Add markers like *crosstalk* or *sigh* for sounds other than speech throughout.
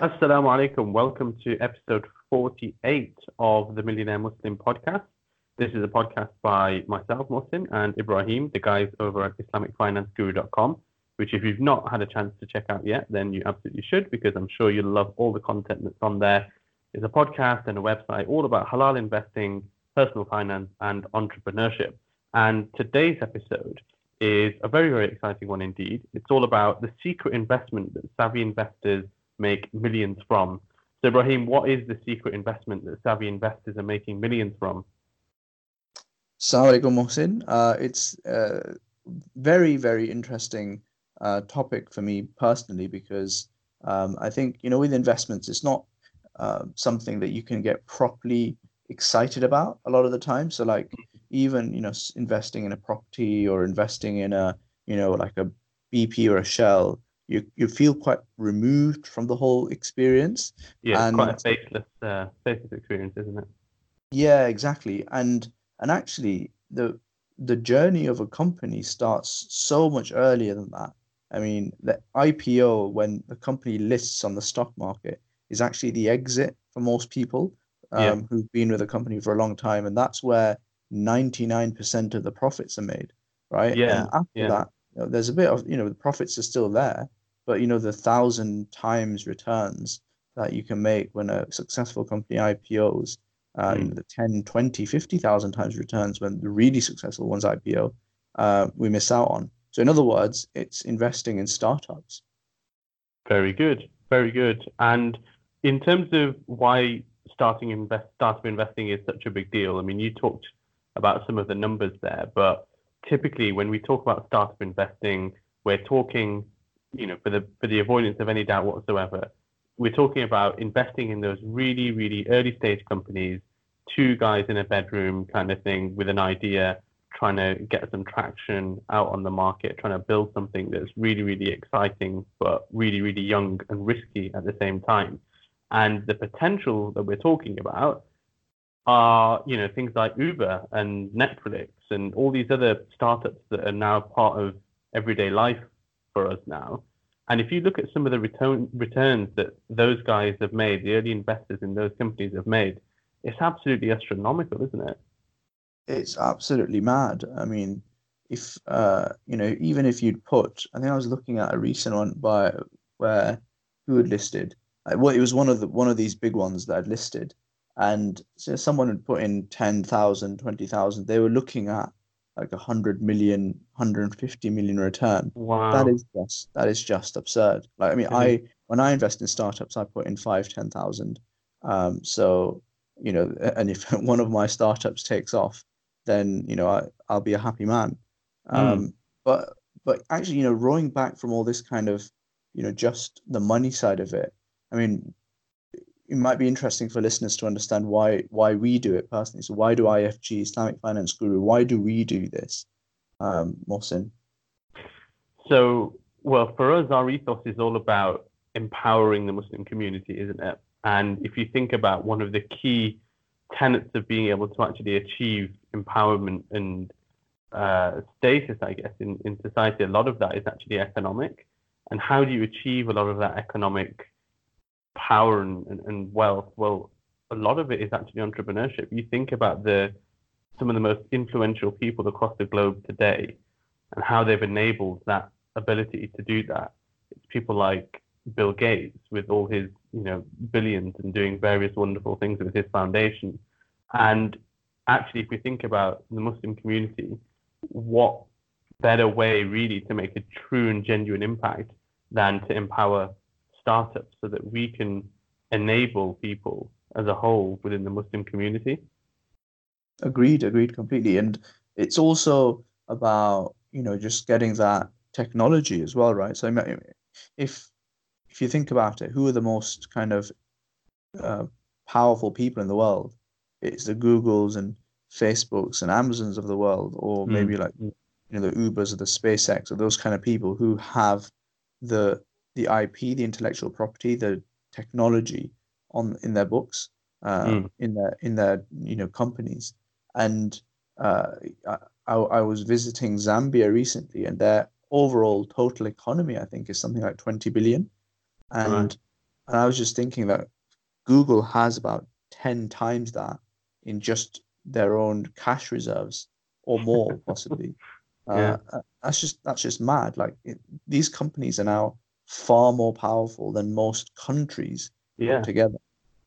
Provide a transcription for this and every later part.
Assalamu alaikum. Welcome to episode 48 of the Millionaire Muslim podcast. This is a podcast by myself, Mohsin, and Ibrahim, the guys over at IslamicFinanceGuru.com, which if you've not had a chance to check out yet, then you absolutely should because I'm sure you'll love all the content that's on there. It's a podcast and a website all about halal investing, personal finance, and entrepreneurship. And today's episode is a very, very exciting one indeed. It's all about the secret investment that savvy investors make millions from. So, Ibrahim, what is the secret investment that savvy investors are making millions from? Assalamu alaikum, Mohsin. Uh, it's a very, very interesting uh, topic for me personally because um, I think, you know, with investments, it's not uh, something that you can get properly excited about a lot of the time. So, like, even, you know, investing in a property or investing in a, you know, like a BP or a Shell, you you feel quite removed from the whole experience. Yeah, and, quite a faceless uh, faceless experience, isn't it? Yeah, exactly. And and actually, the the journey of a company starts so much earlier than that. I mean, the IPO when the company lists on the stock market is actually the exit for most people um, yeah. who've been with a company for a long time, and that's where ninety nine percent of the profits are made, right? Yeah. And after yeah. that, you know, there's a bit of you know the profits are still there, but you know the thousand times returns that you can make when a successful company IPOs, uh, mm. the 10, 20, 50,000 times returns when the really successful ones IPO, uh, we miss out on. So in other words, it's investing in startups. Very good, very good. And in terms of why starting invest startup investing is such a big deal, I mean, you talked about some of the numbers there, but typically when we talk about startup investing, we're talking you know, for the for the avoidance of any doubt whatsoever, we're talking about investing in those really, really early stage companies, two guys in a bedroom kind of thing with an idea, trying to get some traction out on the market, trying to build something that's really, really exciting, but really, really young and risky at the same time. And the potential that we're talking about are, you know, things like Uber and Netflix and all these other startups that are now part of everyday life for us now. And if you look at some of the return, returns that those guys have made, the early investors in those companies have made, it's absolutely astronomical, isn't it? It's absolutely mad. I mean, if uh, you know, even if you'd put, I think I was looking at a recent one by where who had listed. Uh, well, it was one of the one of these big ones that had listed, and so someone had put in 10,000, 20,000. They were looking at like a hundred million, 150 million return. Wow. That is just that is just absurd. Like I mean, mm-hmm. I when I invest in startups, I put in five, ten thousand. Um, so you know, and if *laughs* one of my startups takes off, then you know I, I'll be a happy man. Mm. Um, mm. But but actually, you know, rowing back from all this kind of, you know, just the money side of it. I mean, it might be interesting for listeners to understand why why we do it personally. So why do IFG Islamic Finance Guru? Why do we do this, um? So well, for us, our ethos is all about empowering the Muslim community, isn't it? And if you think about one of the key tenets of being able to actually achieve empowerment and uh, status, I guess, in, in society, a lot of that is actually economic. And how do you achieve a lot of that economic power and, and, and wealth, well, a lot of it is actually entrepreneurship. You think about the some of the most influential people across the globe today and how they've enabled that ability to do that. It's people like Bill Gates with all his, you know, billions and doing various wonderful things with his foundation. And actually, if we think about the Muslim community, what better way really to make a true and genuine impact than to empower startups so that we can enable people as a whole within the Muslim community. Agreed, agreed completely. And it's also about, you know, just getting that technology as well, right? So if if you think about it, who are the most kind of uh, powerful people in the world? It's the Googles and Facebooks and Amazons of the world, or mm. maybe like you know the Ubers or the SpaceX or those kind of people who have the the IP, the intellectual property, the technology on in their books, uh, mm. in their in their you know companies. And uh, I, I was visiting Zambia recently, and their overall total economy, I think, is something like 20 billion. And right. and I was just thinking that Google has about 10 times that in just their own cash reserves or more possibly. *laughs* yeah. Uh, that's just that's just mad. Like it, these companies are now far more powerful than most countries yeah. together.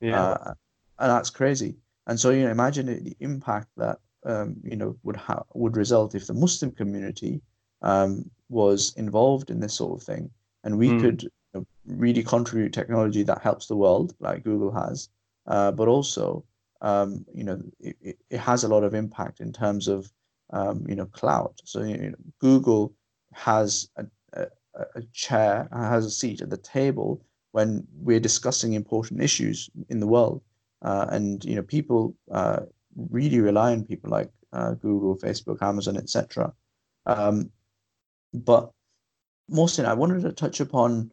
Yeah, uh, and that's crazy. And so you know, imagine the impact that um, you know would ha- would result if the Muslim community um, was involved in this sort of thing, and we mm. could you know, really contribute technology that helps the world, like Google has, uh, but also um, you know it, it has a lot of impact in terms of um, you know cloud. So you know, Google has a, a, a chair, has a seat at the table when we're discussing important issues in the world. Uh, and you know, people uh, really rely on people like uh, Google, Facebook, Amazon, etc. Um, but Mohsin, I wanted to touch upon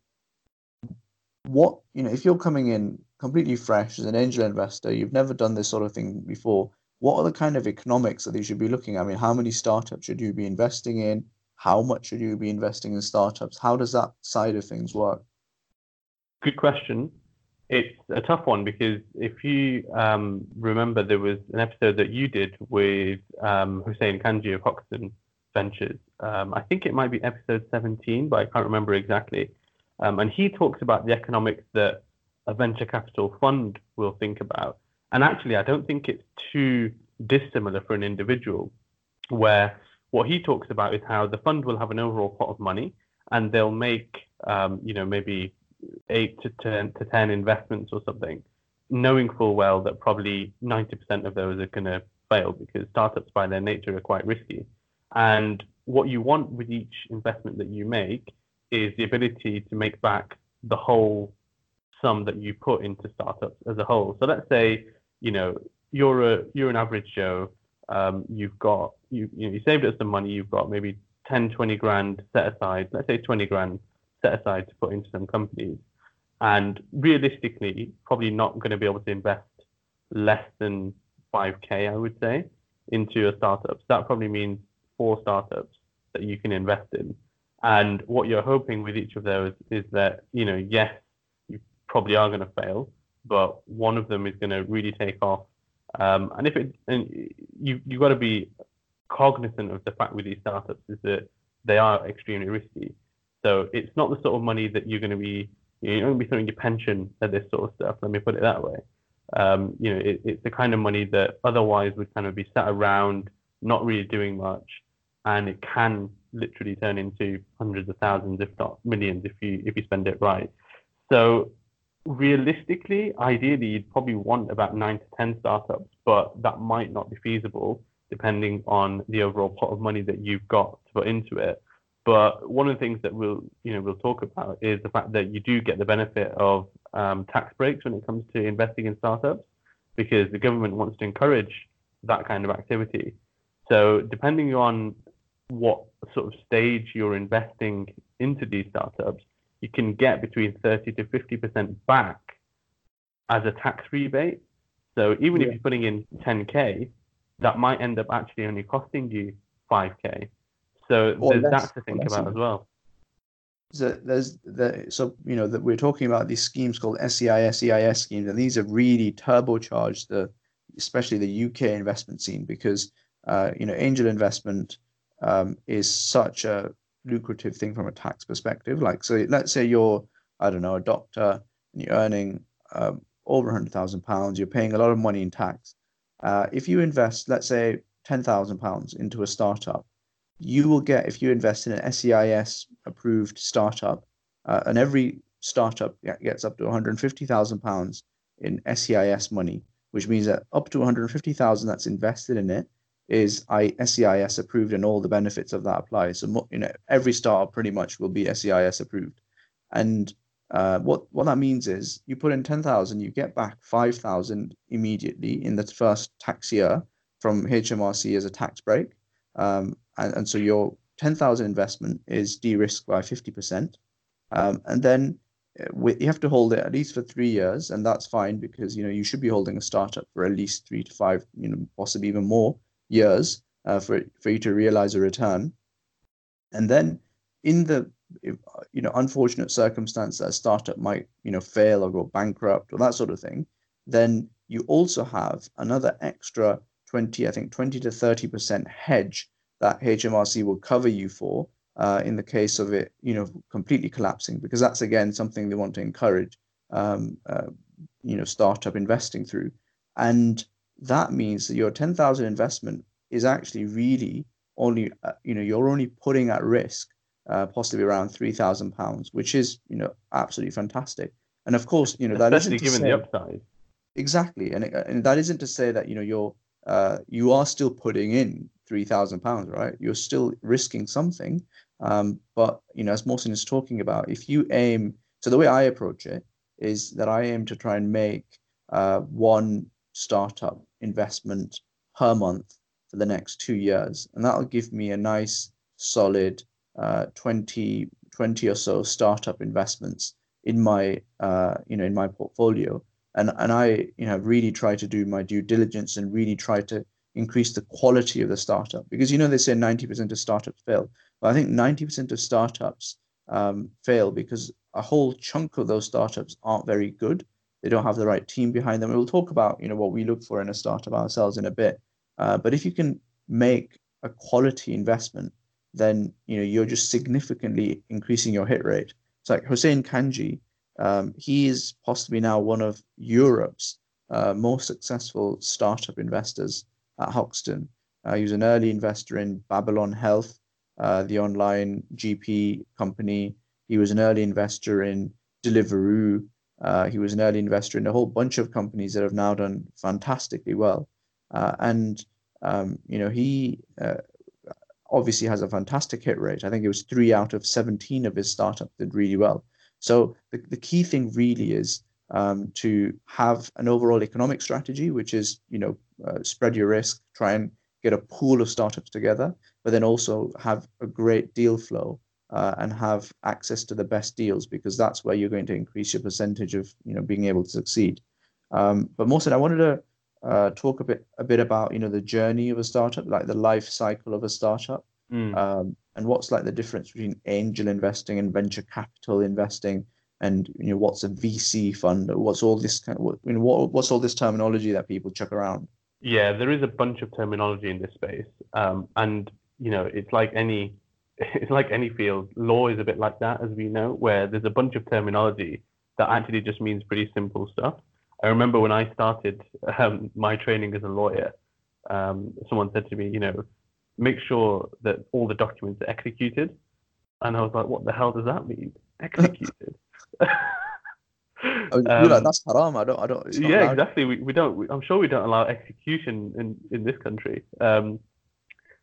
what you know. If you're coming in completely fresh as an angel investor, you've never done this sort of thing before. What are the kind of economics that you should be looking at? I mean, how many startups should you be investing in? How much should you be investing in startups? How does that side of things work? Good question. It's a tough one because if you um, remember, there was an episode that you did with um, Hussein Kanji of Hoxton Ventures. Um, I think it might be episode 17, but I can't remember exactly. Um, and he talks about the economics that a venture capital fund will think about. And actually, I don't think it's too dissimilar for an individual, where what he talks about is how the fund will have an overall pot of money and they'll make, um, you know, maybe eight to 10, to 10 investments or something, knowing full well that probably 90% of those are going to fail because startups by their nature are quite risky. And what you want with each investment that you make is the ability to make back the whole sum that you put into startups as a whole. So let's say, you know, you're a you're an average Joe. Um, you've got you you, know, you saved up some money. You've got maybe 10, 20 grand set aside. Let's say 20 grand set aside to put into some companies. And realistically, probably not going to be able to invest less than 5k, I would say, into a startup. So that probably means four startups that you can invest in. And what you're hoping with each of those is that, you know, yes, you probably are going to fail, but one of them is going to really take off. Um, and if it, and you you've got to be cognizant of the fact with these startups is that they are extremely risky. So it's not the sort of money that you're going to be, you are going to be throwing your pension at this sort of stuff. Let me put it that way. Um, you know, it, it's the kind of money that otherwise would kind of be sat around, not really doing much, and it can literally turn into hundreds of thousands, if not millions, if you if you spend it right. So realistically, ideally, you'd probably want about nine to ten startups, but that might not be feasible depending on the overall pot of money that you've got to put into it. But one of the things that we'll, you know, we'll talk about is the fact that you do get the benefit of um, tax breaks when it comes to investing in startups, because the government wants to encourage that kind of activity. So depending on what sort of stage you're investing into these startups, you can get between 30 to 50% back as a tax rebate. So even yeah. if you're putting in 10k, that might end up actually only costing you 5k. So or there's less, that to think about as well. So there's the so you know that we're talking about these schemes called SEIS, EIS schemes, and these have really turbocharged the, especially the UK investment scene because uh, you know angel investment um, is such a lucrative thing from a tax perspective. Like so, let's say you're I don't know a doctor and you're earning um, over hundred thousand pounds, you're paying a lot of money in tax. Uh, if you invest, let's say ten thousand pounds into a startup, you will get if you invest in an SEIS approved startup, uh, and every startup gets up to 150,000 pounds in SEIS money, which means that up to 150,000 that's invested in it is I, SEIS approved, and all the benefits of that apply. So you know every startup pretty much will be SEIS approved, and uh, what what that means is you put in 10,000, you get back 5,000 immediately in the first tax year from HMRC as a tax break. Um, and, and so your 10,000 investment is de-risked by 50%. Um, and then uh, you have to hold it at least for three years, and that's fine because you know you should be holding a startup for at least three to five, you know, possibly even more years uh, for for you to realize a return. And then in the you know unfortunate circumstance that a startup might you know fail or go bankrupt or that sort of thing, then you also have another extra 20, I think 20 to 30 percent hedge that HMRC will cover you for uh, in the case of it, you know, completely collapsing, because that's again something they want to encourage, um, uh, you know, startup investing through, and that means that your 10,000 investment is actually really only, uh, you know, you're only putting at risk uh, possibly around 3,000 pounds, which is, you know, absolutely fantastic. And of course, you know, that Especially isn't given say, the upside. exactly, and, it, and that isn't to say that, you know, you're, uh, you are still putting in 3,000 pounds, right? You're still risking something. Um, but, you know, as Mohsin is talking about, if you aim, so the way I approach it is that I aim to try and make uh, one startup investment per month for the next two years. And that'll give me a nice, solid uh, 20, 20 or so startup investments in my, uh, you know, in my portfolio. And, and I, you know, really try to do my due diligence and really try to increase the quality of the startup because, you know, they say 90% of startups fail. But I think 90% of startups um, fail because a whole chunk of those startups aren't very good they don't have the right team behind them. We'll talk about you know what we look for in a startup ourselves in a bit. Uh, but if you can make a quality investment, then you know you're just significantly increasing your hit rate. It's like Hussein Kanji. Um, he is possibly now one of Europe's uh, most successful startup investors at Hoxton. Uh, he was an early investor in Babylon Health, uh, the online GP company. He was an early investor in Deliveroo, uh, he was an early investor in a whole bunch of companies that have now done fantastically well. Uh, and, um, you know, he uh, obviously has a fantastic hit rate. I think it was three out of 17 of his startups did really well. So the, the key thing really is um, to have an overall economic strategy, which is, you know, uh, spread your risk, try and get a pool of startups together, but then also have a great deal flow uh, and have access to the best deals because that's where you're going to increase your percentage of you know being able to succeed. Um, but Mohsin, I wanted to uh, talk a bit a bit about you know the journey of a startup, like the life cycle of a startup, Mm. um, and what's like the difference between angel investing and venture capital investing, and you know what's a VC fund, what's all this kind of what, you know, what, what's all this terminology that people chuck around. Yeah, there is a bunch of terminology in this space, um, and you know, it's like any it's *laughs* like any field. Law is a bit like that, as we know, where there's a bunch of terminology that actually just means pretty simple stuff. I remember when I started um, my training as a lawyer, um, someone said to me, you know, make sure that all the documents are executed. And I was like, what the hell does that mean? Executed. Mean, *laughs* you're like Um, that's haram. I don't. I don't. Yeah, allowed. exactly. We, we don't. We, I'm sure we don't allow execution in in this country. Um,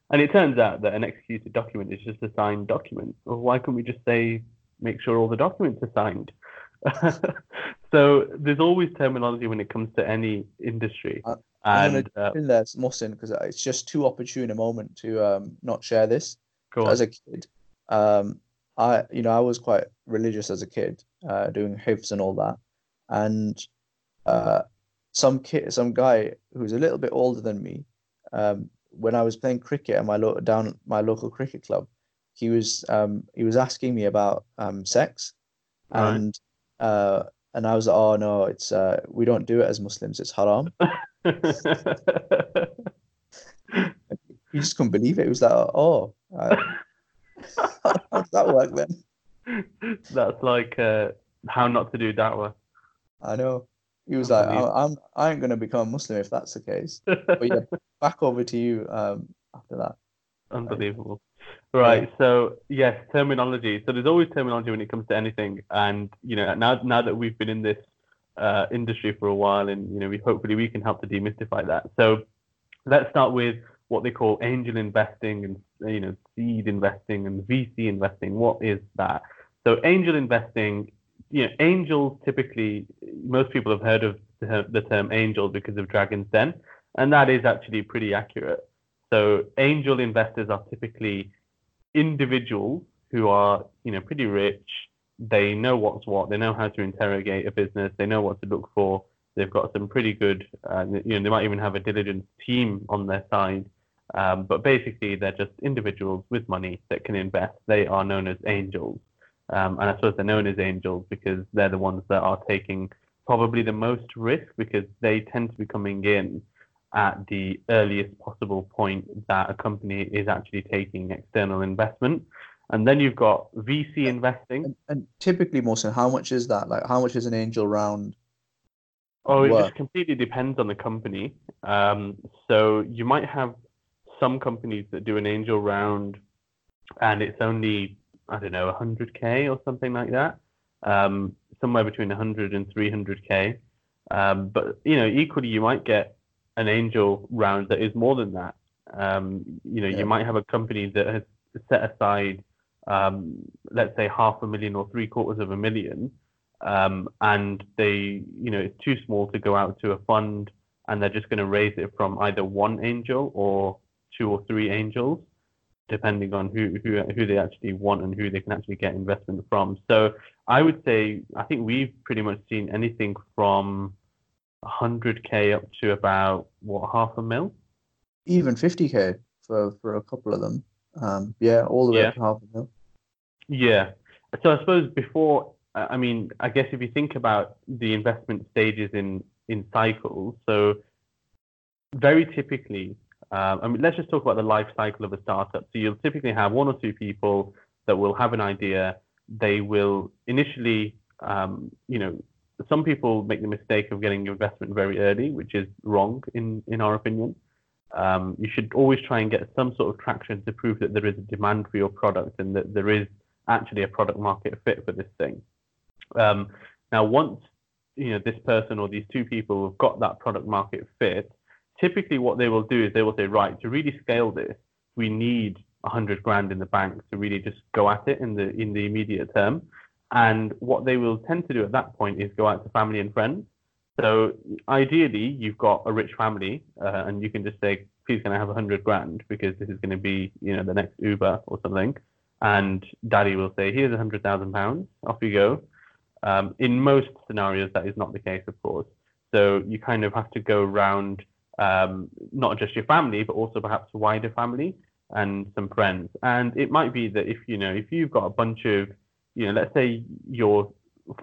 and it turns out that an executed document is just a signed document. Well, why can't we just say make sure all the documents are signed? *laughs* so there's always terminology when it comes to any industry. Uh, and uh, in there, Mohsin, because it's just too opportune a moment to um, not share this. So as a kid, um, I you know I was quite religious as a kid, uh, doing hifz and all that, and uh, some kid, some guy who's a little bit older than me, um, when I was playing cricket at my lo- down at my local cricket club, he was um, he was asking me about um, sex, Right. and uh, and I was like, oh no, it's uh, we don't do it as Muslims, it's haram. *laughs* *laughs* He just couldn't believe it. He was like, oh, uh, *laughs* how does that work then? That's like uh, how not to do that da'wah. I know. He was like, I. I'm I ain't gonna become Muslim if that's the case. But yeah, *laughs* back over to you um, after that. Unbelievable. Right. So yes, terminology. So there's always terminology when it comes to anything, and you know now now that we've been in this uh, industry for a while, and you know we hopefully we can help to demystify that. So let's start with what they call angel investing and you know seed investing and VC investing. What is that? So angel investing, you know, angels typically most people have heard of the, term angel because of Dragon's Den, and that is actually pretty accurate. So angel investors are typically individuals who are, you know, pretty rich. They know what's what. They know how to interrogate a business. They know what to look for. They've got some pretty good, uh, you know, they might even have a diligence team on their side. Um, but basically, they're just individuals with money that can invest. They are known as angels. Um, and I suppose they're known as angels because they're the ones that are taking probably the most risk because they tend to be coming in at the earliest possible point that a company is actually taking external investment. And then you've got VC investing. And, and typically, Mohsin, how much is that? Like, how much is an angel round? Oh, it just completely depends on the company. Um, so you might have some companies that do an angel round and it's only, I don't know, 100K or something like that. Um, somewhere between 100 and 300K. Um, but, you know, equally, you might get an angel round that is more than that. Um, you know, Yeah. you might have a company that has set aside, um, let's say, half a million or three quarters of a million, um, and they, you know, it's too small to go out to a fund, and they're just going to raise it from either one angel or two or three angels, depending on who who who they actually want and who they can actually get investment from. So I would say I think we've pretty much seen anything from 100k up to about what half a mil. Even 50k for, for a couple of them. Um, yeah, all the way Yeah. up to half a mil. Yeah. So I suppose before, I mean, I guess if you think about the investment stages in in cycles, so very typically, I mean, let's just talk about the life cycle of a startup. So you'll typically have one or two people that will have an idea. They will initially, um, you know, some people make the mistake of getting investment very early, which is wrong in in our opinion. Um, you should always try and get some sort of traction to prove that there is a demand for your product and that there is actually a product market fit for this thing. Um, now, once you know this person or these two people have got that product market fit, typically what they will do is they will say, right, to really scale this, we need a hundred grand in the bank to really just go at it in the in the immediate term. And what they will tend to do at that point is go out to family and friends. So ideally, you've got a rich family, uh, and you can just say, "Please, can I have a hundred grand? Because this is going to be, you know, the next Uber or something." And Daddy will say, "Here's a hundred thousand pounds. Off you go." Um, in most scenarios, that is not the case, of course. So you kind of have to go around um, not just your family, but also perhaps a wider family and some friends. And it might be that if you know, if you've got a bunch of, you know, let's say you're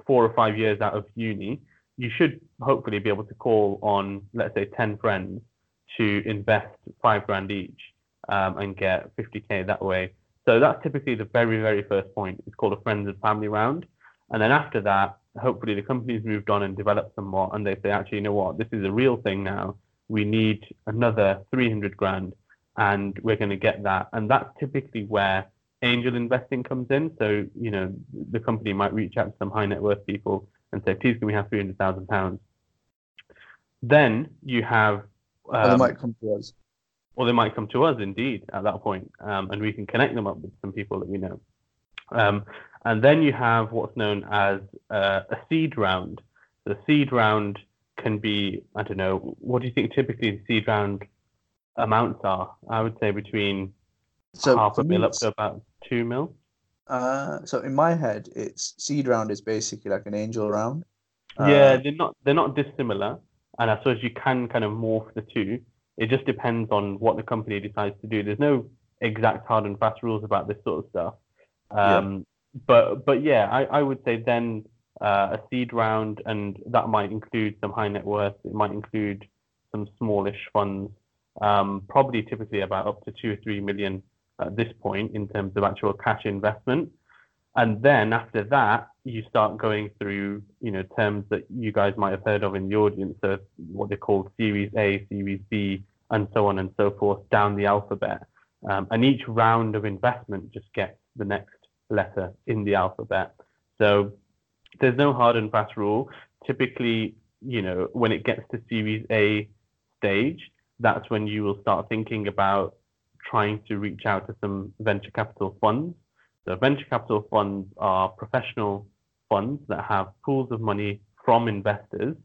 four or five years out of uni, you should hopefully be able to call on, let's say, 10 friends to invest five grand each um, and get 50k that way. So that's typically the very, very first point. It's called a friends and family round. And then after that, hopefully the company's moved on and developed some more, and they say, actually, you know what, this is a real thing now. We need another 300 grand, and we're going to get that. And that's typically where angel investing comes in. So, you know, the company might reach out to some high net worth people and say, please, can we have 300,000 pounds? Then you have, or they um, might come to us. or they might come to us indeed at that point, um, and we can connect them up with some people that we know. Um, and then you have what's known as uh, a seed round. The seed round can be, I don't know, what do you think typically the seed round amounts are? I would say between So half a mil up to about two mil. Uh, so in my head, it's seed round is basically like an angel round. yeah, Uh, they're not they're not dissimilar, and I suppose you can kind of morph the two. It just depends on what the company decides to do. There's no exact hard and fast rules about this sort of stuff. Yeah. Um, But but yeah, I, I would say then uh, a seed round, and that might include some high net worth. It might include some smallish funds. Um, probably typically about up to two or three million at this point in terms of actual cash investment. And then after that, you start going through, you know, terms that you guys might have heard of in the audience, so what they call Series A, Series B, and so on and so forth down the alphabet. Um, and each round of investment just gets the next letter in the alphabet. So there's no hard and fast rule. Typically, you know, when it gets to Series A stage, that's when you will start thinking about trying to reach out to some venture capital funds. So venture capital funds are professional funds that have pools of money from investors.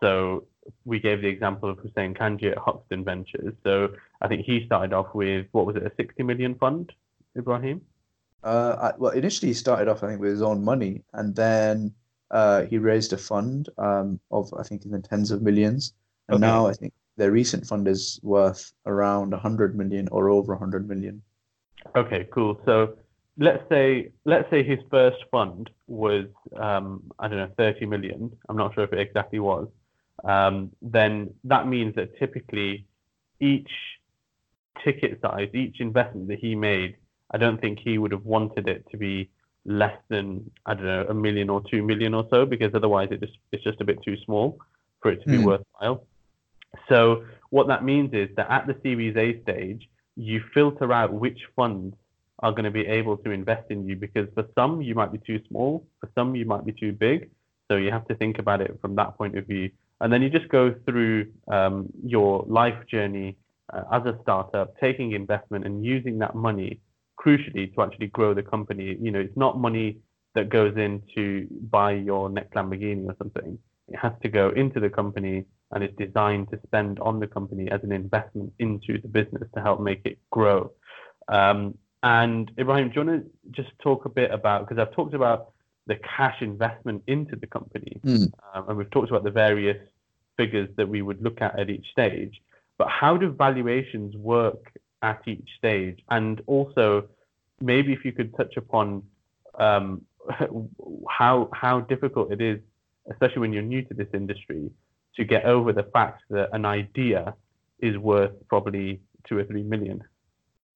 So we gave the example of Hussein Kanji at Hoxton Ventures. So I think he started off with what was it, a 60 million fund, Ibrahim? Uh, I, well, initially he started off, I think, with his own money, and then uh, he raised a fund um, of, I think, in the tens of millions. And Okay. now I think their recent fund is worth around 100 million or over 100 million. Okay, cool. So let's say let's say his first fund was um, I don't know 30 million. I'm not sure if it exactly was. Um, then that means that typically each ticket size, each investment that he made, I don't think he would have wanted it to be less than I don't know a million or two million or so because otherwise it just it's just a bit too small for it to be mm. worthwhile. So what that means is that at the Series A stage, you filter out which funds are going to be able to invest in you because for some you might be too small, for some you might be too big. So you have to think about it from that point of view. And then you just go through um, your life journey uh, as a startup, taking investment and using that money crucially to actually grow the company. You know, it's not money that goes in to buy your next Lamborghini or something. It has to go into the company and it's designed to spend on the company as an investment into the business to help make it grow. Um, and Ibrahim, do you want to just talk a bit about because I've talked about the cash investment into the company, mm. um, and we've talked about the various figures that we would look at at each stage. But how do valuations work at each stage? And also, maybe if you could touch upon um, *laughs* how how difficult it is, especially when you're new to this industry, to get over the fact that an idea is worth probably two or three million.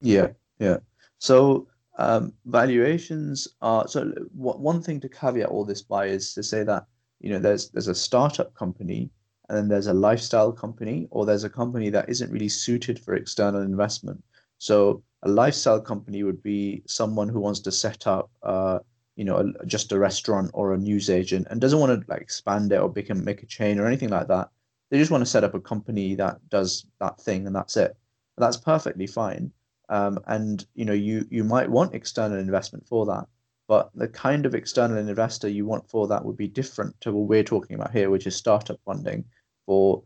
Yeah, yeah. So um, valuations are so one thing to caveat all this by is to say that you know there's there's a startup company and then there's a lifestyle company or there's a company that isn't really suited for external investment. So a lifestyle company would be someone who wants to set up uh, you know a, just a restaurant or a news agent and doesn't want to like expand it or become make a chain or anything like that. They just want to set up a company that does that thing and that's it. That's perfectly fine. Um, and you know you you might want external investment for that but the kind of external investor you want for that would be different to what we're talking about here which is startup funding for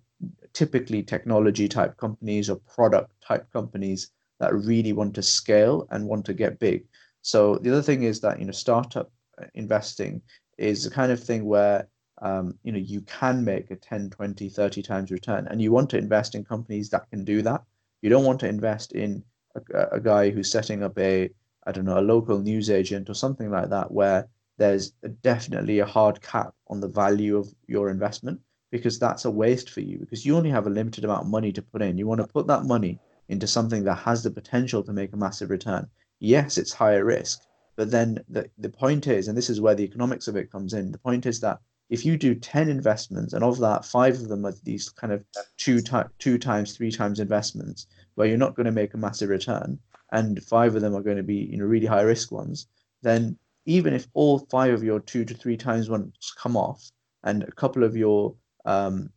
typically technology type companies or product type companies that really want to scale and want to get big. So the other thing is that you know startup investing is the kind of thing where um, you know you can make a 10 20 30 times return and you want to invest in companies that can do that. You don't want to invest in a, a guy who's setting up a I don't know a local news agent or something like that where there's definitely a hard cap on the value of your investment because that's a waste for you because you only have a limited amount of money to put in. You want to put that money into something that has the potential to make a massive return. Yes, it's higher risk, but then the, the point is, and this is where the economics of it comes in, the point is that if you do 10 investments and of that, five of them are these kind of two, two times, three times investments, where you're not going to make a massive return, and five of them are going to be you know really high risk ones, then even if all five of your two to three times ones come off, and a couple of your um,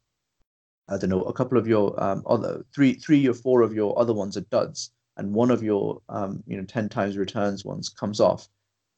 I don't know, a couple of your um, other three, three or four of your other ones are duds, and one of your um, you know ten times returns ones comes off.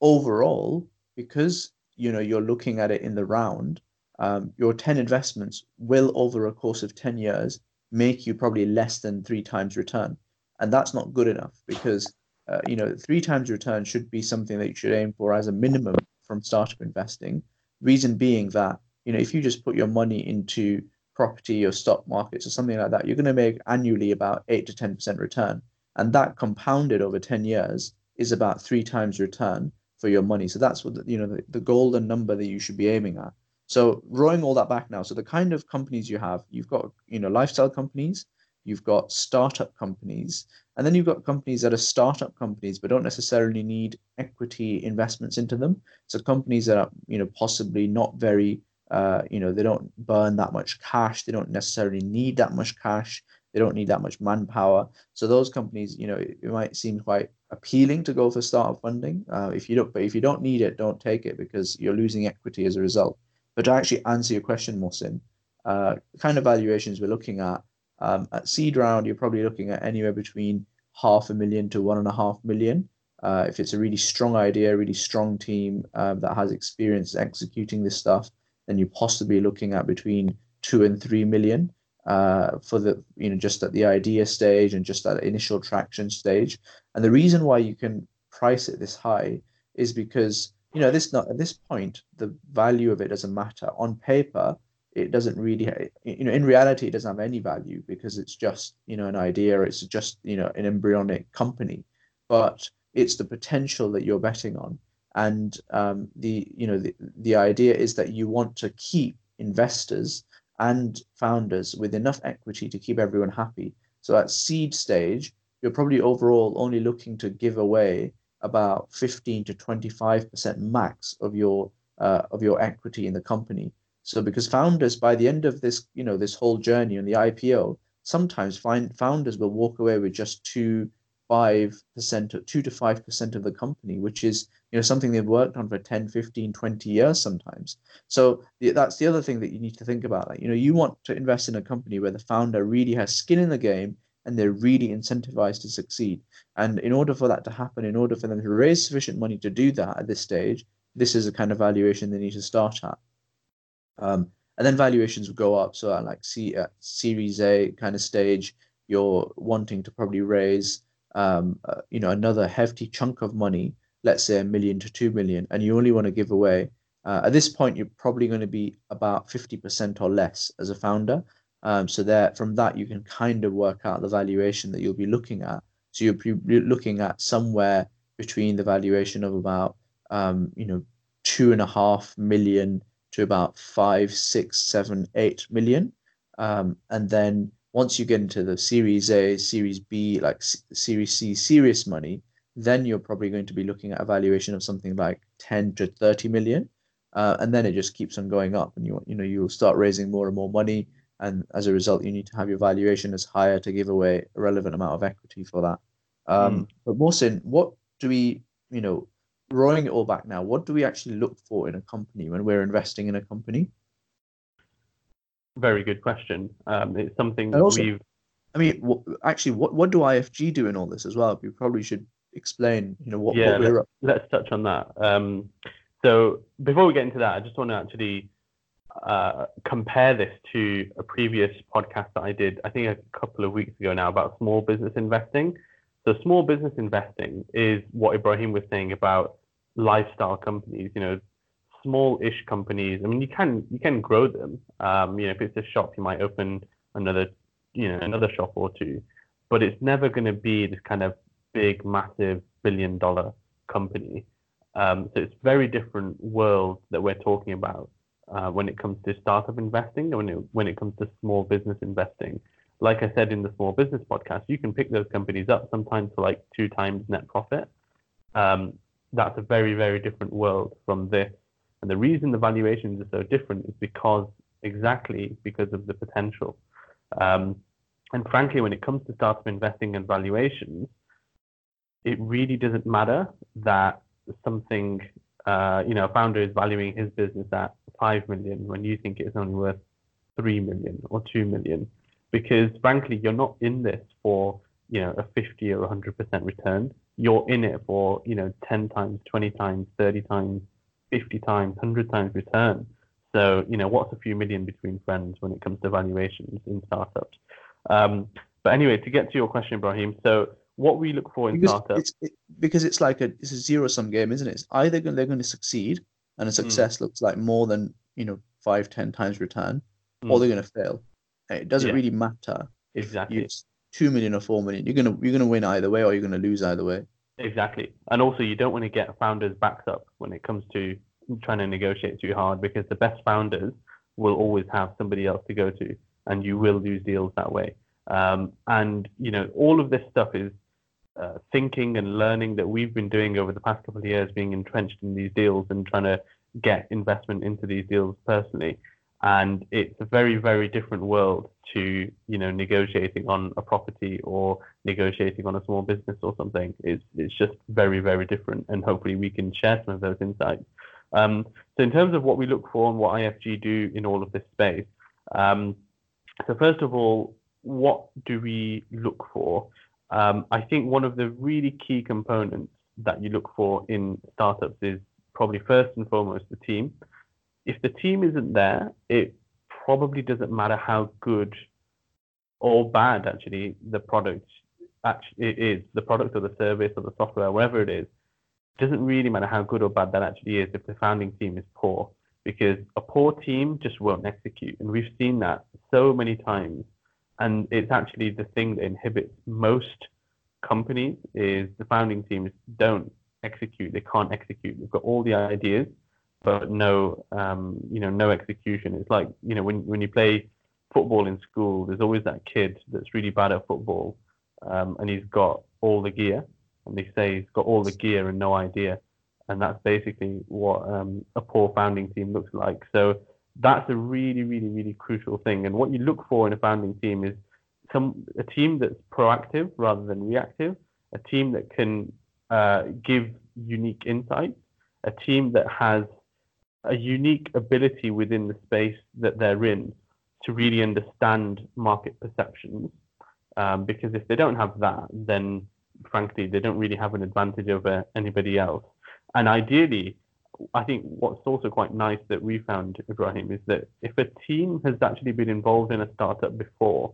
Overall, because you know you're looking at it in the round, um, your ten investments will over a course of ten years make you probably less than three times return. And that's not good enough because, uh, you know, three times return should be something that you should aim for as a minimum from startup investing. Reason being that, you know, if you just put your money into property or stock markets or something like that, you're going to make annually about eight to 10% return. And that compounded over 10 years is about three times return for your money. So that's what, the, you know, the, the golden number that you should be aiming at. So rolling all that back now, so the kind of companies you have, you've got you know lifestyle companies, you've got startup companies, and then you've got companies that are startup companies but don't necessarily need equity investments into them. So companies that are you know possibly not very uh, you know they don't burn that much cash, they don't necessarily need that much cash, they don't need that much manpower. So those companies, you know, it, it might seem quite appealing to go for startup funding. Uh, if you don't, but if you don't need it, don't take it because you're losing equity as a result. But to actually answer your question, Mohsin, uh, kind of valuations we're looking at, um, at seed round, you're probably looking at anywhere between half a million to one and a half million. Uh, if it's a really strong idea, really strong team um, that has experience executing this stuff, then you're possibly looking at between two and three million uh, for the you know just at the idea stage and just at initial traction stage. And the reason why you can price it this high is because you know this not at this point the value of it doesn't matter on paper it doesn't really you know in reality it doesn't have any value because it's just you know an idea it's just you know an embryonic company but it's the potential that you're betting on. And um, the you know the, the idea is that you want to keep investors and founders with enough equity to keep everyone happy. So at seed stage, you're probably overall only looking to give away about 15 to 25% max of your uh, of your equity in the company. So because founders by the end of this, you know, this whole journey and the IPO, sometimes find founders will walk away with just two, five percent, two to five percent of the company, which is you know something they've worked on for 10, 15, 20 years sometimes. So that's the other thing that you need to think about. Like, you know, you want to invest in a company where the founder really has skin in the game and they're really incentivized to succeed. And in order for that to happen, in order for them to raise sufficient money to do that at this stage, this is a kind of valuation they need to start at. Um, and then valuations will go up. So at like C, at Series A kind of stage, you're wanting to probably raise, um, uh, you know, another hefty chunk of money, let's say a million to two million, and you only want to give away. Uh, at this point, you're probably going to be about 50% or less as a founder. Um, so there, from that, you can kind of work out the valuation that you'll be looking at. So you'll be looking at somewhere between the valuation of about, um, you know, two and a half million to about five, six, seven, eight million. Um, and then once you get into the Series A, Series B, like C- Series C, serious money, then you're probably going to be looking at a valuation of something like 10 to 30 million. Uh, and then it just keeps on going up, and you you know you'll start raising more and more money and as a result, you need to have your valuation as higher to give away a relevant amount of equity for that. Um, mm. But Mohsin, what do we, you know, rolling it all back now, what do we actually look for in a company when we're investing in a company? Very good question. Um, it's something also, we've. I mean, w- actually, what what do IFG do in all this as well? We probably should explain, you know, what, yeah, what we're. Let's, let's touch on that. Um, so before we get into that, I just want to actually uh, compare this to a previous podcast that I did, I think a couple of weeks ago now, about small business investing. So, small business investing is what Ibrahim was saying about lifestyle companies. You know, small-ish companies. I mean, you can you can grow them. Um, you know, if it's a shop, you might open another you know another shop or two, but it's never going to be this kind of big, massive billion-dollar company. Um, so it's very different world that we're talking about uh, when it comes to startup investing and when it, when it comes to small business investing. Like I said in the small business podcast, you can pick those companies up sometimes for like two times net profit. Um, that's a very, very different world from this. And the reason the valuations are so different is because exactly because of the potential. Um, and frankly, when it comes to startup investing and valuations, it really doesn't matter that something, uh, you know, a founder is valuing his business at 5 million when you think it's only worth 3 million or 2 million. Because frankly you're not in this for you know a 50 or 100% return. You're in it for you know 10 times 20 times 30 times 50 times 100 times return. So you know what's a few million between friends when it comes to valuations in startups? Um, but anyway to get to your question ibrahim so what we look for in because startups it's, it, because it's like a it's a zero sum game isn't it it's either they're going to succeed and a hmm. success mm. looks like more than you know five ten times return mm. or they're going to fail it doesn't yeah. really matter if exactly it's two million or four million you're going to you're going to win either way or you're going to lose either way exactly and also you don't want to get founders backed up when it comes to trying to negotiate too hard because the best founders will always have somebody else to go to and you will lose deals that way um, and you know all of this stuff is uh, thinking and learning that we've been doing over the past couple of years, being entrenched in these deals and trying to get investment into these deals personally. And it's a very, very different world to, you know, negotiating on a property or negotiating on a small business or something. It's, it's just very, very different. And hopefully we can share some of those insights. Um, so in terms of what we look for and what IFG do in all of this space, um, so first of all, what do we look for? Um, I think one of the really key components that you look for in startups is probably first and foremost the team. If the team isn't there, it probably doesn't matter how good or bad actually the product actually is, the product or the service or the software, whatever it is. It doesn't really matter how good or bad that actually is if the founding team is poor, because a poor team just won't execute, and we've seen that so many times and it's actually the thing that inhibits most companies is the founding teams don't execute. They can't execute. They've got all the ideas, but no, um, you know, no execution. It's like you know when when you play football in school, there's always that kid that's really bad at football, um, and he's got all the gear, and they say he's got all the gear and no idea, and that's basically what um, a poor founding team looks like. So that's a really, really, really crucial thing. And what you look for in a founding team is some a team that's proactive rather than reactive, a team that can uh, give unique insights, a team that has a unique ability within the space that they're in to really understand market perceptions. Um, because if they don't have that, then frankly, they don't really have an advantage over anybody else. And ideally, I think what's also quite nice that we found, Ibrahim, is that if a team has actually been involved in a startup before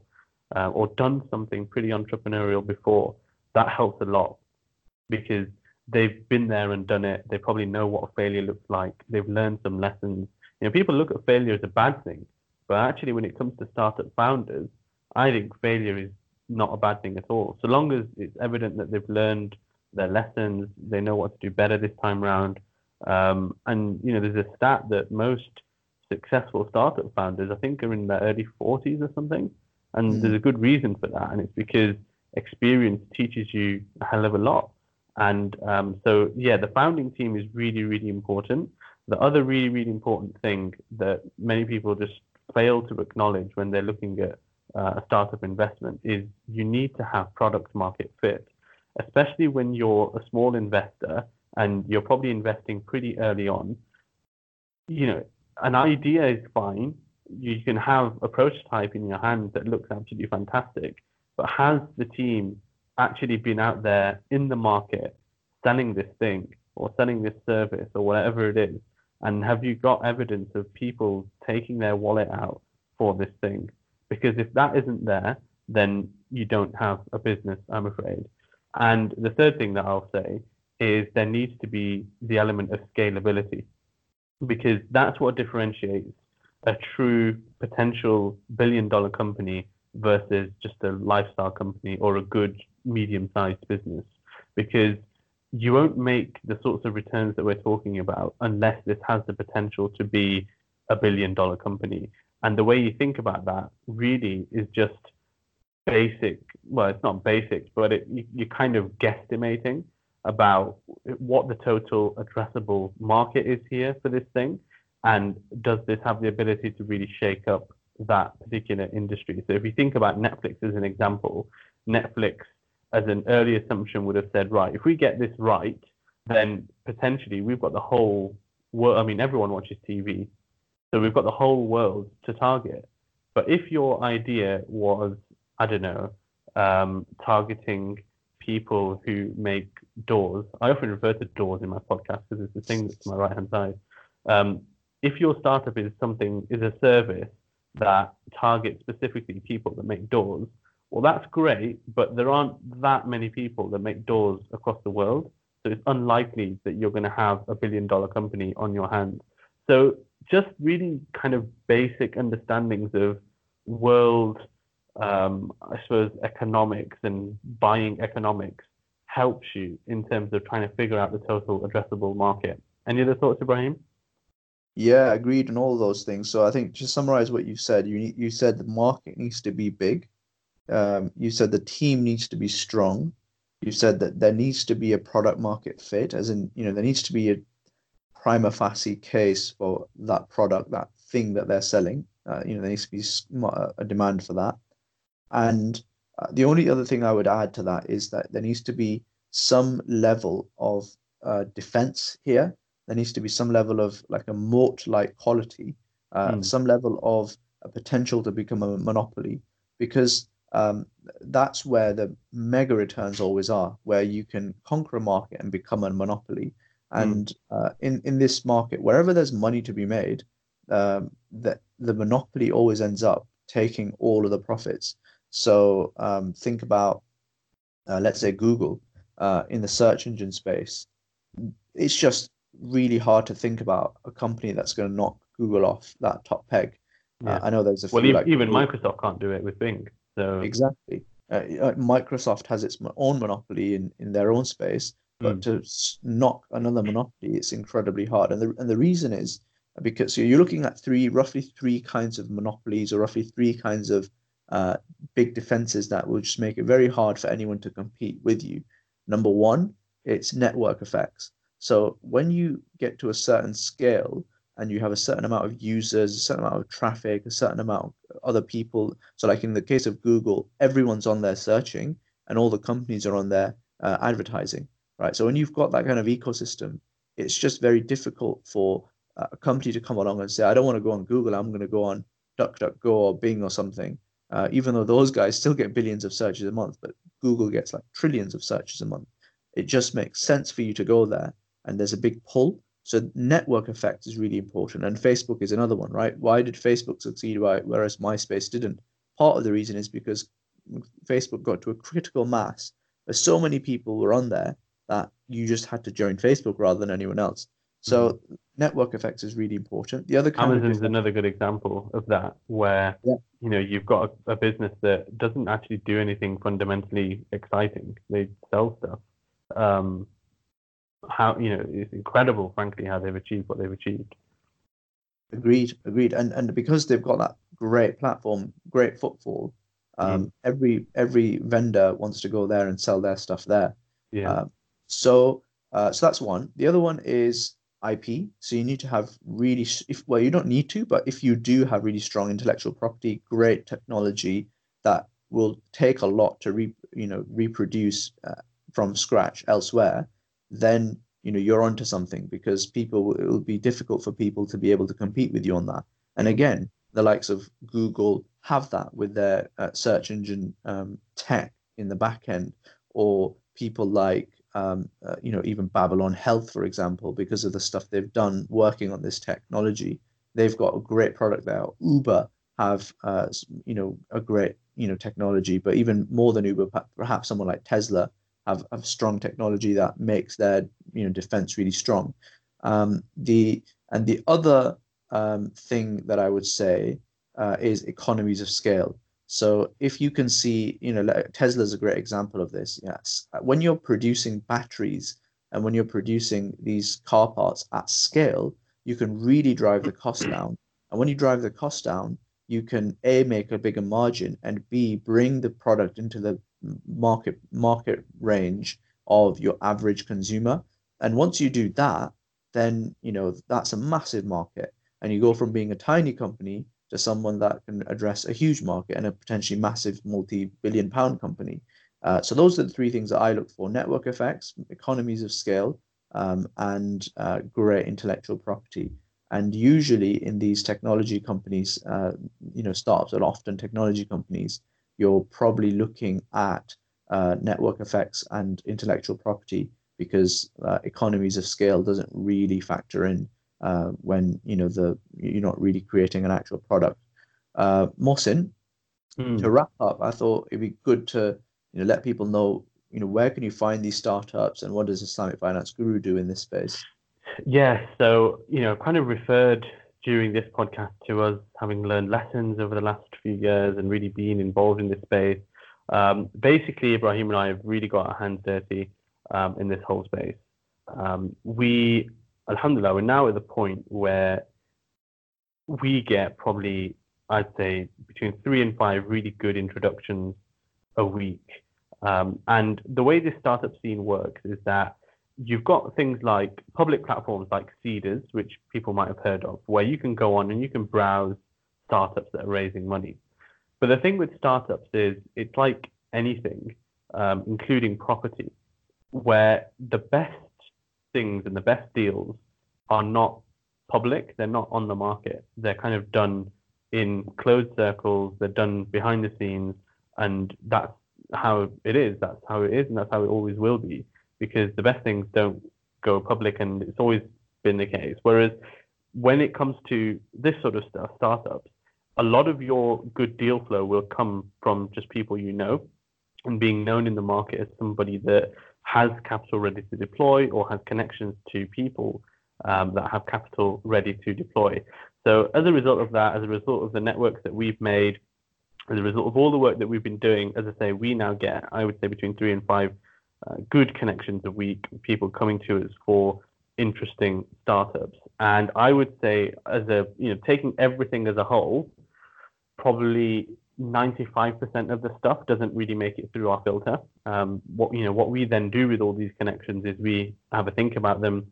uh, or done something pretty entrepreneurial before, that helps a lot because they've been there and done it. They probably know what failure looks like. They've learned some lessons. You know, people look at failure as a bad thing, but actually, when it comes to startup founders, I think failure is not a bad thing at all. So long as it's evident that they've learned their lessons, they know what to do better this time around. Um, and you know, there's a stat that most successful startup founders, I think, are in their early 40s or something. And mm. there's a good reason for that, and it's because experience teaches you a hell of a lot. And um, so, yeah, the founding team is really, really important. The other really, really important thing that many people just fail to acknowledge when they're looking at uh, a startup investment is you need to have product market fit, especially when you're a small investor and you're probably investing pretty early on. You know, an idea is fine. You can have a prototype in your hand that looks absolutely fantastic, but has the team actually been out there in the market selling this thing or selling this service or whatever it is? And have you got evidence of people taking their wallet out for this thing? Because if that isn't there, then you don't have a business, I'm afraid. And the third thing that I'll say is there needs to be the element of scalability because that's what differentiates a true potential billion dollar company versus just a lifestyle company or a good medium sized business because you won't make the sorts of returns that we're talking about unless this has the potential to be a billion dollar company. And the way you think about that really is just basic. Well, it's not basic, but it, you, you're kind of guesstimating about what the total addressable market is here for this thing. And does this have the ability to really shake up that particular industry? So if you think about Netflix as an example, Netflix as an early assumption would have said, right, if we get this right, then potentially we've got the whole world. I mean, everyone watches TV, so we've got the whole world to target. But if your idea was, I don't know, um, targeting people who make doors, I often refer to doors in my podcast because it's the thing that's to my right hand side. Um, if your startup is something, is a service that targets specifically people that make doors, well, that's great, but there aren't that many people that make doors across the world. So it's unlikely that you're going to have a billion dollar company on your hands. So just really kind of basic understandings of world, um, I suppose, economics and buying economics helps you in terms of trying to figure out the total addressable market. Any other thoughts, Ibrahim? Yeah, agreed on all those things. So I think to summarize what you said, you you said the market needs to be big um, you said the team needs to be strong. You said that there needs to be a product market fit, as in, you know, there needs to be a prima facie case for that product, that thing that they're selling. Uh, you know, there needs to be a demand for that. And uh, the only other thing I would add to that is that there needs to be some level of uh, defense here. There needs to be some level of like a moat-like quality, mm. some level of a potential to become a monopoly, because um, that's where the mega returns always are, where you can conquer a market and become a monopoly. Hmm. And mm. uh, in in this market, wherever there's money to be made, um, the the monopoly always ends up taking all of the profits. So um, think about, uh, let's say Google uh, in the search engine space. It's just really hard to think about a company that's going to knock Google off that top peg. Uh. I know there's a well, even, like, even Microsoft can't do it with Bing. So exactly. uh, Microsoft has its own monopoly in, in their own space, but mm. to knock another monopoly, it's incredibly hard. And the, and the reason is because so you're looking at three, roughly three kinds of monopolies or roughly three kinds of uh, big defenses that will just make it very hard for anyone to compete with you. Number one, it's network effects. So when you get to a certain scale and you have a certain amount of users, a certain amount of traffic, a certain amount of other people. So like in the case of Google, everyone's on there searching and all the companies are on there uh, advertising, right? So when you've got that kind of ecosystem, it's just very difficult for a company to come along and say, I don't want to go on Google, I'm going to go on DuckDuckGo or Bing or something. Uh, even though those guys still get billions of searches a month, but Google gets like trillions of searches a month. It just makes sense for you to go there, and there's a big pull. So network effect is really important, and Facebook is another one, right? Why did Facebook succeed, whereas MySpace didn't? Part of the reason is because Facebook got to a critical mass, where so many people were on there that you just had to join Facebook rather than anyone else. So mm-hmm. network effects is really important. The other kind Amazon's another good example of that, where yeah. you know you've got a, a, business that doesn't actually do anything fundamentally exciting. They sell stuff. Um, how you know it's incredible, frankly, how they've achieved what they've achieved. Agreed, agreed, and and because they've got that great platform, great footfall, um, mm. every every vendor wants to go there and sell their stuff there. Yeah. Uh, so uh, so that's one. The other one is IP. So you need to have really, if well, you don't need to, but if you do have really strong intellectual property, great technology that will take a lot to re, you know reproduce uh, from scratch elsewhere, then you know you're onto something because people it will be difficult for people to be able to compete with you on that. And again, the likes of Google have that with their uh, search engine um, tech in the back end, or people like um, uh, you know, even Babylon Health, for example, because of the stuff they've done working on this technology. They've got a great product there. Uber have, uh, you know, a great, you know, technology, but even more than Uber, perhaps someone like Tesla have, have strong technology that makes their, you know, defense really strong. Um, the and the other um, thing that I would say uh, is economies of scale. So if you can see, you know, Tesla is a great example of this. Yes, uh, when you're producing batteries and when you're producing these car parts at scale, you can really drive the cost down. And when you drive the cost down, you can a make a bigger margin and b bring the product into the market market range of your average consumer. And once you do that, then you know that's a massive market. And you go from being a tiny company to someone that can address a huge market and a potentially massive multi-billion pound company. Uh, so those are the three things that I look for: network effects, economies of scale, um, and uh, great intellectual property. And usually in these technology companies, uh, you know, startups are often technology companies. You're probably looking at uh, network effects and intellectual property because uh, economies of scale doesn't really factor in uh, when you know the you're not really creating an actual product. Uh, Mohsin, mm. to wrap up, I thought it'd be good to you know let people know you know where can you find these startups and what does Islamic Finance Guru do in this space? Yeah, so you know, kind of referred during this podcast to us having learned lessons over the last few years and really being involved in this space. Um, basically, Ibrahim and I have really got our hands dirty um, in this whole space. Um, we alhamdulillah, we're now at the point where we get probably, I'd say, between three and five really good introductions a week. Um, and the way this startup scene works is that you've got things like public platforms like Seedrs, which people might have heard of, where you can go on and you can browse startups that are raising money. But the thing with startups is it's like anything, um, including property, where the best things and the best deals are not public. They're not on the market. They're kind of done in closed circles. They're done behind the scenes, and that's how it is. That's how it is, and that's how it always will be. Because the best things don't go public, and it's always been the case. Whereas when it comes to this sort of stuff, startups, a lot of your good deal flow will come from just people you know and being known in the market as somebody that has capital ready to deploy or has connections to people um, that have capital ready to deploy. So as a result of that, as a result of the networks that we've made, as a result of all the work that we've been doing, as I say, we now get, I would say, between three and five uh, good connections a week, people coming to us for interesting startups. And I would say, as a, you know, taking everything as a whole, probably 95% of the stuff doesn't really make it through our filter. Um, what you know, what we then do with all these connections is we have a think about them.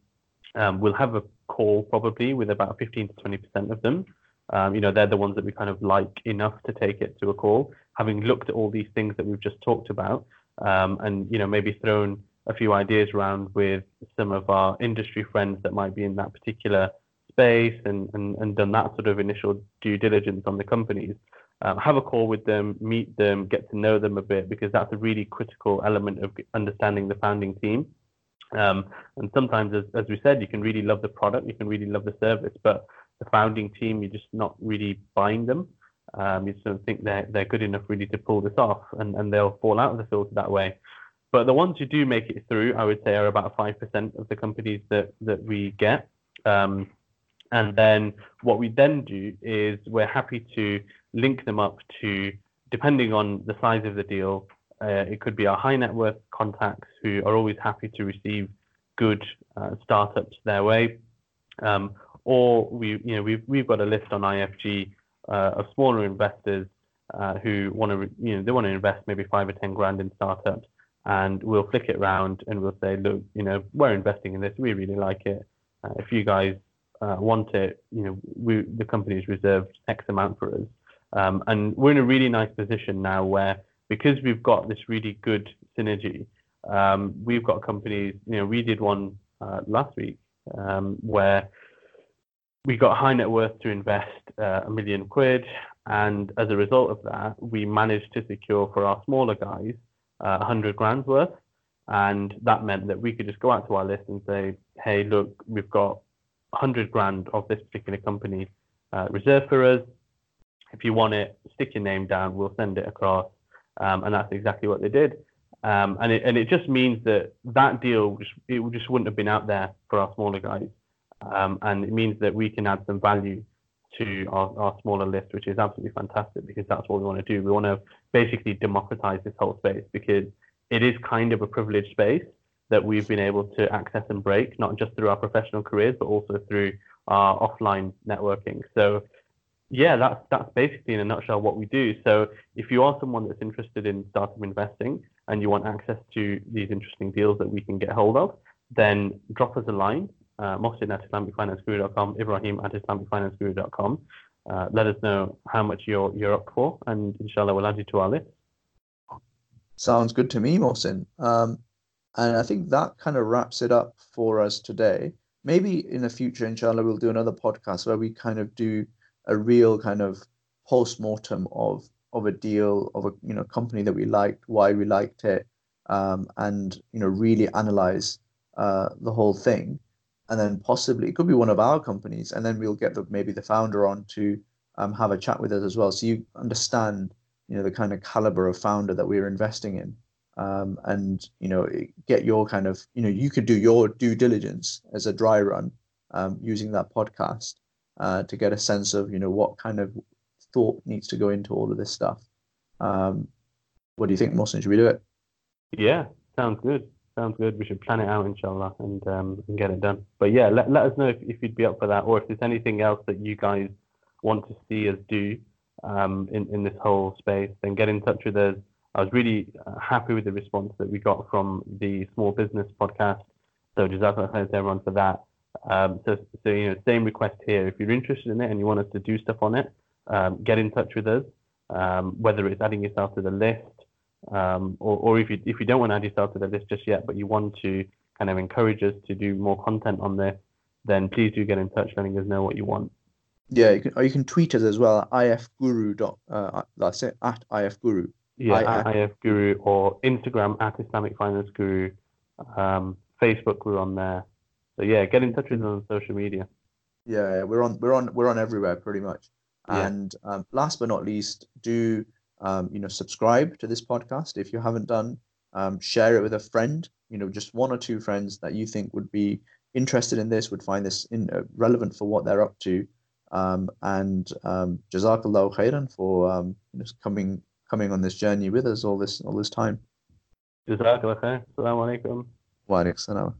Um, we'll have a call probably with about 15 to 20% of them. Um, you know, they're the ones that we kind of like enough to take it to a call, having looked at all these things that we've just talked about, um, and you know, maybe thrown a few ideas around with some of our industry friends that might be in that particular space, and and, and done that sort of initial due diligence on the companies. Um, have a call with them, meet them, get to know them a bit, because that's a really critical element of understanding the founding team. Um, and sometimes, as, as we said, you can really love the product, you can really love the service, but the founding team, you're just not really buying them. Um, you just don't think they're, they're good enough really to pull this off, and, and they'll fall out of the filter that way. But the ones who do make it through, I would say, are about 5% of the companies that, that we get. Um, and then what we then do is we're happy to link them up to, depending on the size of the deal, uh, it could be our high net worth contacts who are always happy to receive good uh, startups their way. Um, or we, you know, we've we've got a list on IFG uh, of smaller investors uh, who want to, you know, they want to invest maybe five or ten grand in startups, and we'll flick it around and we'll say, look, you know, we're investing in this, we really like it. Uh, if you guys uh, want it, you know, we the company's reserved X amount for us, and we're in a really nice position now where because we've got this really good synergy, um, we've got companies, you know, we did one uh, last week um, where we got high net worth to invest uh, a million quid, and as a result of that, we managed to secure for our smaller guys uh, 100 grand worth. And that meant that we could just go out to our list and say, hey, look, we've got 100 grand of this particular company uh, reserved for us. If you want it, stick your name down, we'll send it across. Um, and that's exactly what they did. Um, and it and it just means that that deal just, it just wouldn't have been out there for our smaller guys, um, and it means that we can add some value to our, our smaller list, which is absolutely fantastic because that's what we want to do. We want to basically democratize this whole space because it is kind of a privileged space that we've been able to access and break, not just through our professional careers, but also through our offline networking. So yeah, that's that's basically in a nutshell what we do. So if you are someone that's interested in startup investing and you want access to these interesting deals that we can get hold of, then drop us a line, uh, Mohsin at IslamicFinanceGuru.com, Ibrahim at IslamicFinanceGuru.com. Uh, let us know how much you're you're up for, and inshallah we'll add you to our list. Sounds good to me, Mohsin. Um, and I think that kind of wraps it up for us today. Maybe in the future, inshallah, we'll do another podcast where we kind of do a real kind of post mortem of of a deal of a you know company that we liked, why we liked it, um, and you know really analyze uh, the whole thing, and then possibly it could be one of our companies, and then we'll get the maybe the founder on to um, have a chat with us as well, so you understand you know the kind of caliber of founder that we're investing in. Um, and you know get your kind of you know you could do your due diligence as a dry run um, using that podcast uh, to get a sense of you know what kind of thought needs to go into all of this stuff. Um, what do you think, Mohsin? Should we do it? Yeah, sounds good. Sounds good. We should plan it out, inshallah, and um, and get it done. But yeah, let, let us know if, if you'd be up for that, or if there's anything else that you guys want to see us do um, in in this whole space. Then get in touch with us. I was really uh, happy with the response that we got from the small business podcast. So jazakallah to thank everyone for that. Um, so, so, you know, same request here. If you're interested in it and you want us to do stuff on it, um, get in touch with us. Um, whether it's adding yourself to the list, um, or, or if you if you don't want to add yourself to the list just yet, but you want to kind of encourage us to do more content on this, then please do get in touch, letting us know what you want. Yeah, you can, or you can tweet us as well at ifguru. Dot, uh, that's it at ifguru. Yeah, I, at ifguru or Instagram at Islamic Finance Guru. Um, Facebook, we're on there. So yeah, get in touch with us on social media. Yeah, we're on we're on we're on everywhere pretty much. Yeah. And um, last but not least, do um, you know subscribe to this podcast if you haven't done. Um, share it with a friend. You know, just one or two friends that you think would be interested in this, would find this in, uh, relevant for what they're up to. Um, and um, Jazakallah khairan for um, just coming coming on this journey with us all this all this time. Jazakallah khair. Assalamu alaikum. Wa alaikum.